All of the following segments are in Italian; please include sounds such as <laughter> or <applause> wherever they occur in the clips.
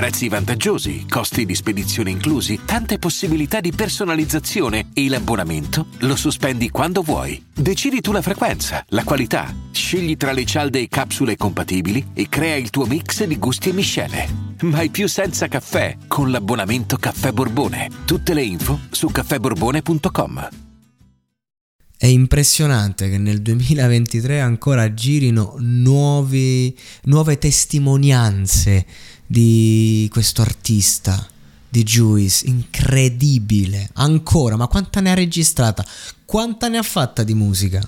Prezzi vantaggiosi, costi di spedizione inclusi, tante possibilità di personalizzazione e l'abbonamento lo sospendi quando vuoi. Decidi tu la frequenza, la qualità, scegli tra le cialde e capsule compatibili e crea il tuo mix di gusti e miscele. Mai più senza caffè con l'abbonamento Caffè Borbone. Tutte le info su caffèborbone.com. È impressionante che nel 2023 ancora girino nuovi, nuove testimonianze di questo artista, di Juice. Incredibile. Ancora, ma quanta ne ha registrata? Quanta ne ha fatta di musica?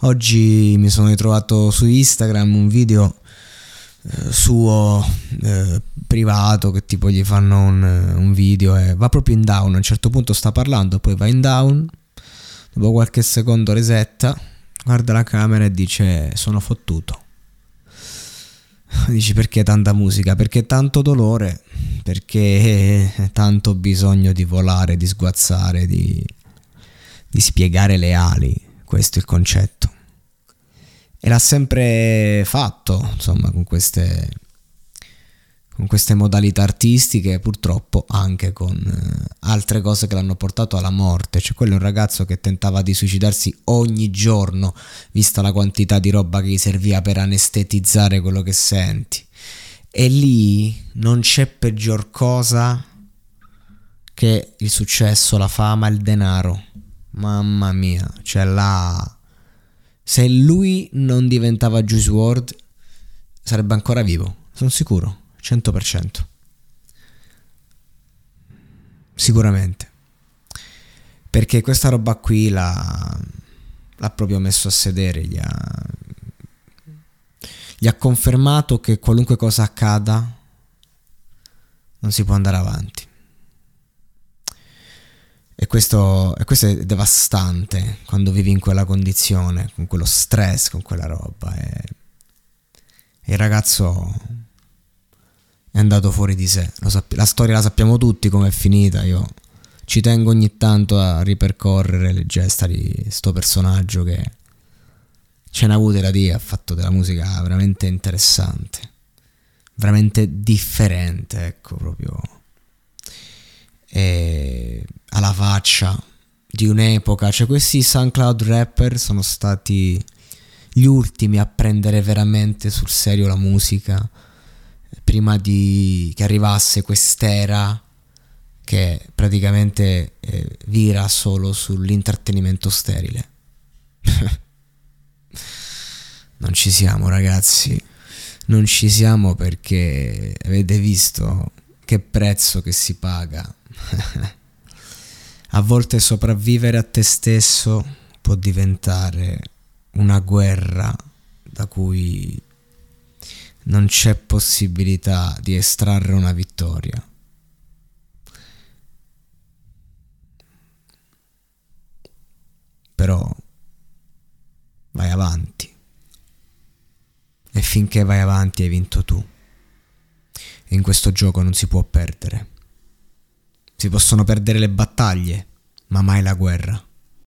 Oggi mi sono ritrovato su Instagram un video eh, suo eh, privato che tipo gli fanno un, un video e va proprio in down. A un certo punto sta parlando, poi va in down Dopo qualche secondo resetta, guarda la camera e dice sono fottuto. Dici perché tanta musica? Perché tanto dolore? Perché tanto bisogno di volare, di sguazzare, di, di spiegare le ali. Questo è il concetto. E l'ha sempre fatto, insomma, con queste con queste modalità artistiche, purtroppo anche con eh, altre cose che l'hanno portato alla morte. Cioè, quello è un ragazzo che tentava di suicidarsi ogni giorno, vista la quantità di roba che gli serviva per anestetizzare quello che senti. E lì non c'è peggior cosa che il successo, la fama, il denaro. Mamma mia, cioè là. Se lui non diventava Juice WRLD, sarebbe ancora vivo, sono sicuro. 100%. Sicuramente. Perché questa roba qui l'ha, l'ha proprio messo a sedere, gli ha, gli ha confermato che qualunque cosa accada non si può andare avanti. E questo, e questo, è devastante quando vivi in quella condizione, con quello stress, con quella roba. E, e il ragazzo è andato fuori di sé. Sapp- la storia la sappiamo tutti come è finita. Io ci tengo ogni tanto a ripercorrere le gesta di sto personaggio che ce n'ha avute da dire. Ha fatto della musica veramente interessante, veramente differente. Ecco, proprio. E alla faccia di un'epoca. Cioè, questi SoundCloud rapper sono stati gli ultimi a prendere veramente sul serio la musica prima di che arrivasse quest'era che praticamente eh, vira solo sull'intrattenimento sterile. <laughs> non ci siamo ragazzi, non ci siamo perché avete visto che prezzo che si paga. <laughs> a volte sopravvivere a te stesso può diventare una guerra da cui non c'è possibilità di estrarre una vittoria. Però vai avanti. E finché vai avanti hai vinto tu. E in questo gioco non si può perdere. Si possono perdere le battaglie, ma mai la guerra.